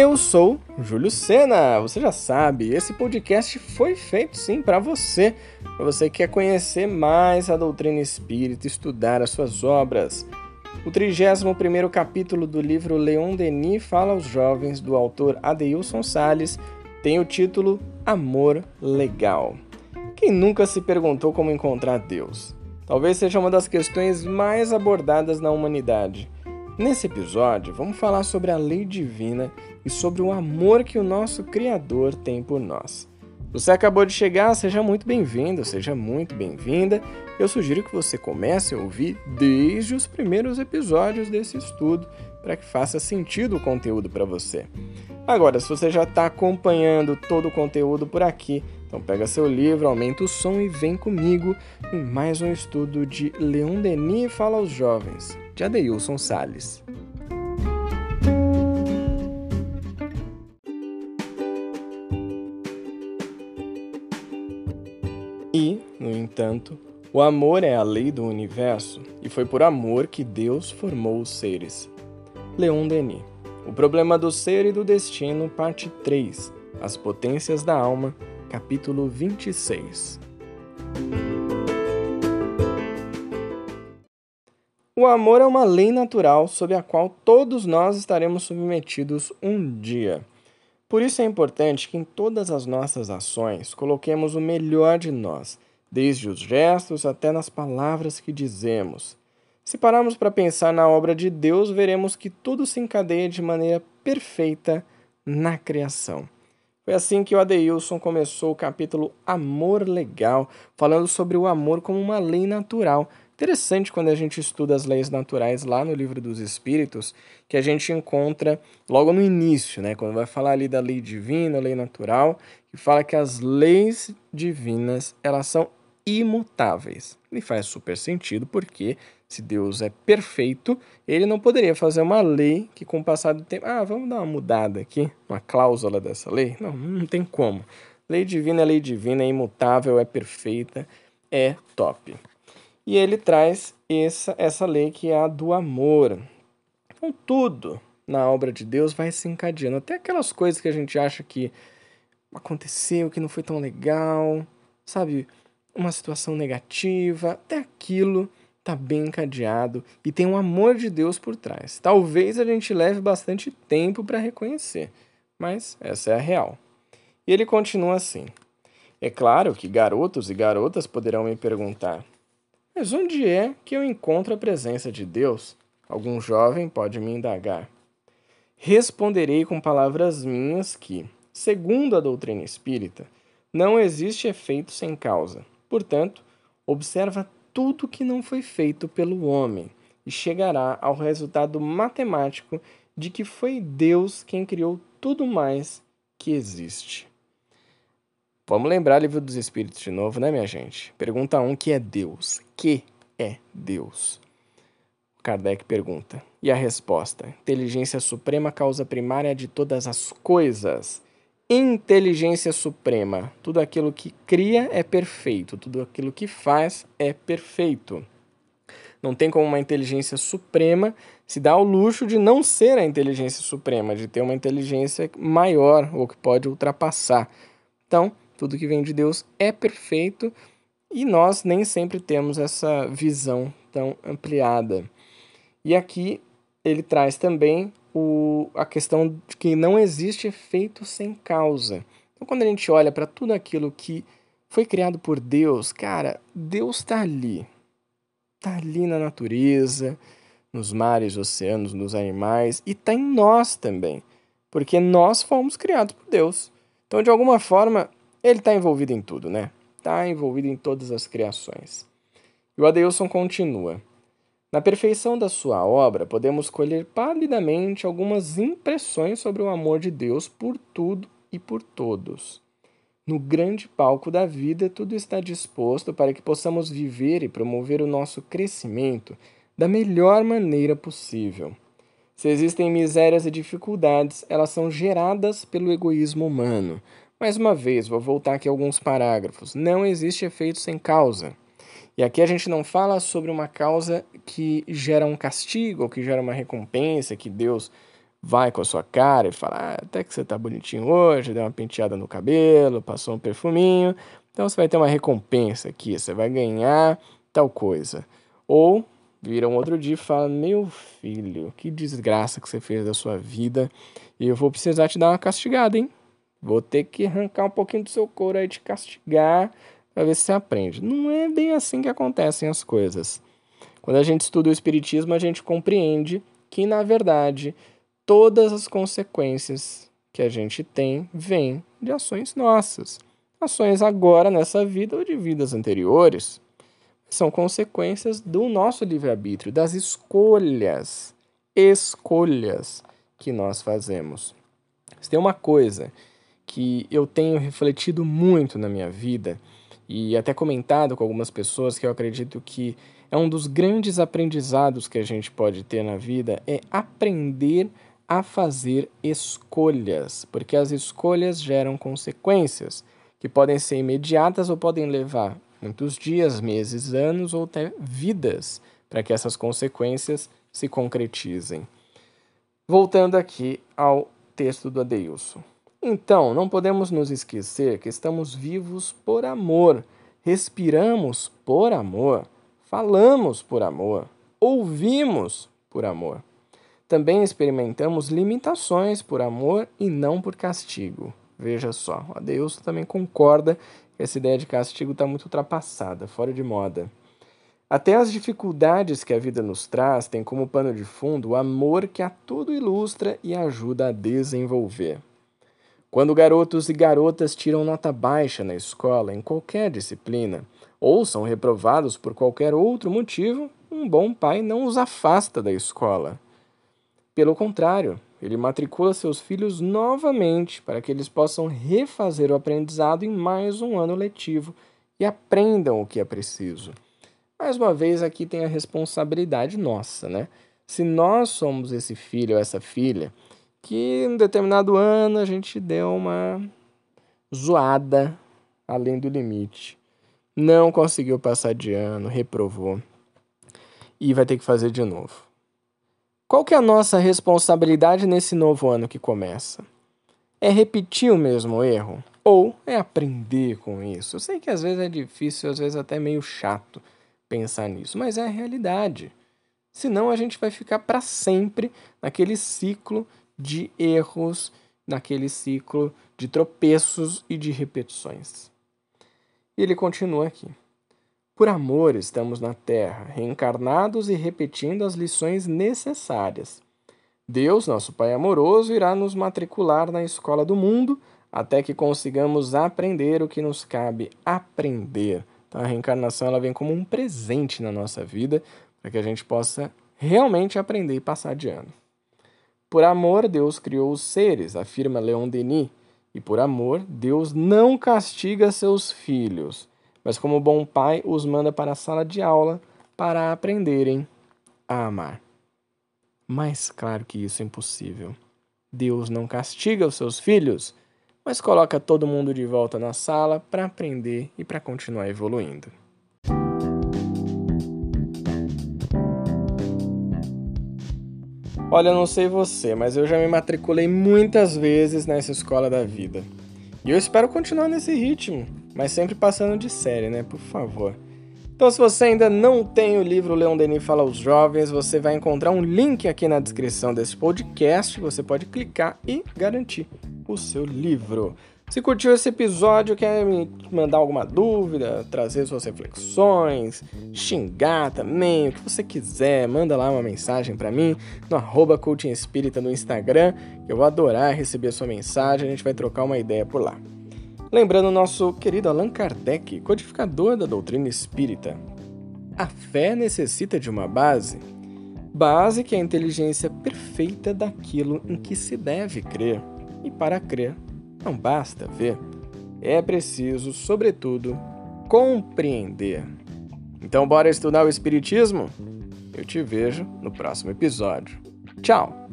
Eu sou Júlio Sena. Você já sabe, esse podcast foi feito sim para você, para você que quer conhecer mais a doutrina espírita, estudar as suas obras. O 31º capítulo do livro Leon Denis fala aos jovens do autor Adeilson Sales tem o título Amor Legal. Quem nunca se perguntou como encontrar Deus? Talvez seja uma das questões mais abordadas na humanidade. Nesse episódio, vamos falar sobre a lei divina e sobre o amor que o nosso Criador tem por nós. Você acabou de chegar, seja muito bem-vindo, seja muito bem-vinda. Eu sugiro que você comece a ouvir desde os primeiros episódios desse estudo para que faça sentido o conteúdo para você. Agora, se você já está acompanhando todo o conteúdo por aqui, então pega seu livro, aumenta o som e vem comigo em mais um estudo de Leon Denis Fala aos Jovens de Adeilson Sales. E, no entanto, o amor é a lei do universo e foi por amor que Deus formou os seres. Leon Denis. O problema do ser e do destino, parte 3. As potências da alma, capítulo 26. O amor é uma lei natural sob a qual todos nós estaremos submetidos um dia. Por isso é importante que em todas as nossas ações coloquemos o melhor de nós, desde os gestos até nas palavras que dizemos. Se pararmos para pensar na obra de Deus, veremos que tudo se encadeia de maneira perfeita na criação. Foi assim que o Adeilson começou o capítulo Amor Legal, falando sobre o amor como uma lei natural Interessante quando a gente estuda as leis naturais lá no livro dos Espíritos, que a gente encontra logo no início, né, quando vai falar ali da lei divina, lei natural, que fala que as leis divinas, elas são imutáveis. E faz super sentido porque se Deus é perfeito, ele não poderia fazer uma lei que com o passar do tempo, ah, vamos dar uma mudada aqui, uma cláusula dessa lei. Não, não tem como. Lei divina é lei divina, é imutável, é perfeita, é top. E ele traz essa, essa lei que é a do amor. Então, tudo na obra de Deus vai se encadeando. Até aquelas coisas que a gente acha que aconteceu, que não foi tão legal, sabe? Uma situação negativa, até aquilo tá bem encadeado e tem um amor de Deus por trás. Talvez a gente leve bastante tempo para reconhecer, mas essa é a real. E ele continua assim: É claro que garotos e garotas poderão me perguntar: mas onde é que eu encontro a presença de Deus? Algum jovem pode me indagar. Responderei com palavras minhas que, segundo a doutrina espírita, não existe efeito sem causa. Portanto, observa tudo que não foi feito pelo homem e chegará ao resultado matemático de que foi Deus quem criou tudo mais que existe. Vamos lembrar livro dos Espíritos de novo, né, minha gente? Pergunta 1: um, que é Deus? Que é Deus? Kardec pergunta. E a resposta: Inteligência suprema, causa primária de todas as coisas. Inteligência suprema. Tudo aquilo que cria é perfeito, tudo aquilo que faz é perfeito. Não tem como uma inteligência suprema se dar o luxo de não ser a inteligência suprema, de ter uma inteligência maior ou que pode ultrapassar. Então, tudo que vem de Deus é perfeito e nós nem sempre temos essa visão tão ampliada. E aqui ele traz também o, a questão de que não existe efeito sem causa. Então, quando a gente olha para tudo aquilo que foi criado por Deus, cara, Deus está ali. Está ali na natureza, nos mares, oceanos, nos animais e está em nós também. Porque nós fomos criados por Deus. Então, de alguma forma, ele está envolvido em tudo, né? Está envolvido em todas as criações. E o Adeilson continua. Na perfeição da sua obra, podemos colher palidamente algumas impressões sobre o amor de Deus por tudo e por todos. No grande palco da vida, tudo está disposto para que possamos viver e promover o nosso crescimento da melhor maneira possível. Se existem misérias e dificuldades, elas são geradas pelo egoísmo humano, mais uma vez, vou voltar aqui alguns parágrafos. Não existe efeito sem causa. E aqui a gente não fala sobre uma causa que gera um castigo ou que gera uma recompensa, que Deus vai com a sua cara e fala: ah, até que você tá bonitinho hoje, deu uma penteada no cabelo, passou um perfuminho, então você vai ter uma recompensa aqui, você vai ganhar tal coisa. Ou vira um outro dia e fala: Meu filho, que desgraça que você fez da sua vida e eu vou precisar te dar uma castigada, hein? Vou ter que arrancar um pouquinho do seu couro aí, te castigar, para ver se você aprende. Não é bem assim que acontecem as coisas. Quando a gente estuda o Espiritismo, a gente compreende que, na verdade, todas as consequências que a gente tem vêm de ações nossas. Ações agora nessa vida ou de vidas anteriores. São consequências do nosso livre-arbítrio, das escolhas. Escolhas que nós fazemos. Se tem uma coisa que eu tenho refletido muito na minha vida e até comentado com algumas pessoas que eu acredito que é um dos grandes aprendizados que a gente pode ter na vida é aprender a fazer escolhas, porque as escolhas geram consequências que podem ser imediatas ou podem levar muitos dias, meses, anos ou até vidas para que essas consequências se concretizem. Voltando aqui ao texto do Adeilson. Então, não podemos nos esquecer que estamos vivos por amor, respiramos por amor, falamos por amor, ouvimos por amor. Também experimentamos limitações por amor e não por castigo. Veja só, o Adeilson também concorda que essa ideia de castigo está muito ultrapassada, fora de moda. Até as dificuldades que a vida nos traz têm como pano de fundo o amor que a tudo ilustra e ajuda a desenvolver. Quando garotos e garotas tiram nota baixa na escola em qualquer disciplina, ou são reprovados por qualquer outro motivo, um bom pai não os afasta da escola. Pelo contrário, ele matricula seus filhos novamente para que eles possam refazer o aprendizado em mais um ano letivo e aprendam o que é preciso. Mais uma vez, aqui tem a responsabilidade nossa, né? Se nós somos esse filho ou essa filha, que em determinado ano a gente deu uma zoada além do limite, não conseguiu passar de ano, reprovou e vai ter que fazer de novo. Qual que é a nossa responsabilidade nesse novo ano que começa? É repetir o mesmo erro ou é aprender com isso? Eu sei que às vezes é difícil, às vezes até meio chato pensar nisso, mas é a realidade. Senão a gente vai ficar para sempre naquele ciclo de erros, naquele ciclo de tropeços e de repetições. E ele continua aqui. Por amor estamos na Terra, reencarnados e repetindo as lições necessárias. Deus, nosso Pai amoroso, irá nos matricular na escola do mundo até que consigamos aprender o que nos cabe aprender então, a reencarnação ela vem como um presente na nossa vida para que a gente possa realmente aprender e passar de ano. Por amor, Deus criou os seres, afirma Leon Denis, e por amor, Deus não castiga seus filhos, mas como bom pai os manda para a sala de aula para aprenderem a amar. Mais claro que isso é impossível. Deus não castiga os seus filhos, mas coloca todo mundo de volta na sala para aprender e para continuar evoluindo. Olha, eu não sei você, mas eu já me matriculei muitas vezes nessa escola da vida. E eu espero continuar nesse ritmo, mas sempre passando de série, né? Por favor. Então, se você ainda não tem o livro Leon Denis Fala aos Jovens, você vai encontrar um link aqui na descrição desse podcast. Você pode clicar e garantir o seu livro. Se curtiu esse episódio, quer me mandar alguma dúvida, trazer suas reflexões, xingar também, o que você quiser, manda lá uma mensagem para mim no arroba Coaching Espírita no Instagram. Eu vou adorar receber a sua mensagem, a gente vai trocar uma ideia por lá. Lembrando o nosso querido Allan Kardec, codificador da doutrina espírita. A fé necessita de uma base. Base que é a inteligência perfeita daquilo em que se deve crer. E para crer, não basta ver, é preciso, sobretudo, compreender. Então, bora estudar o Espiritismo? Eu te vejo no próximo episódio. Tchau!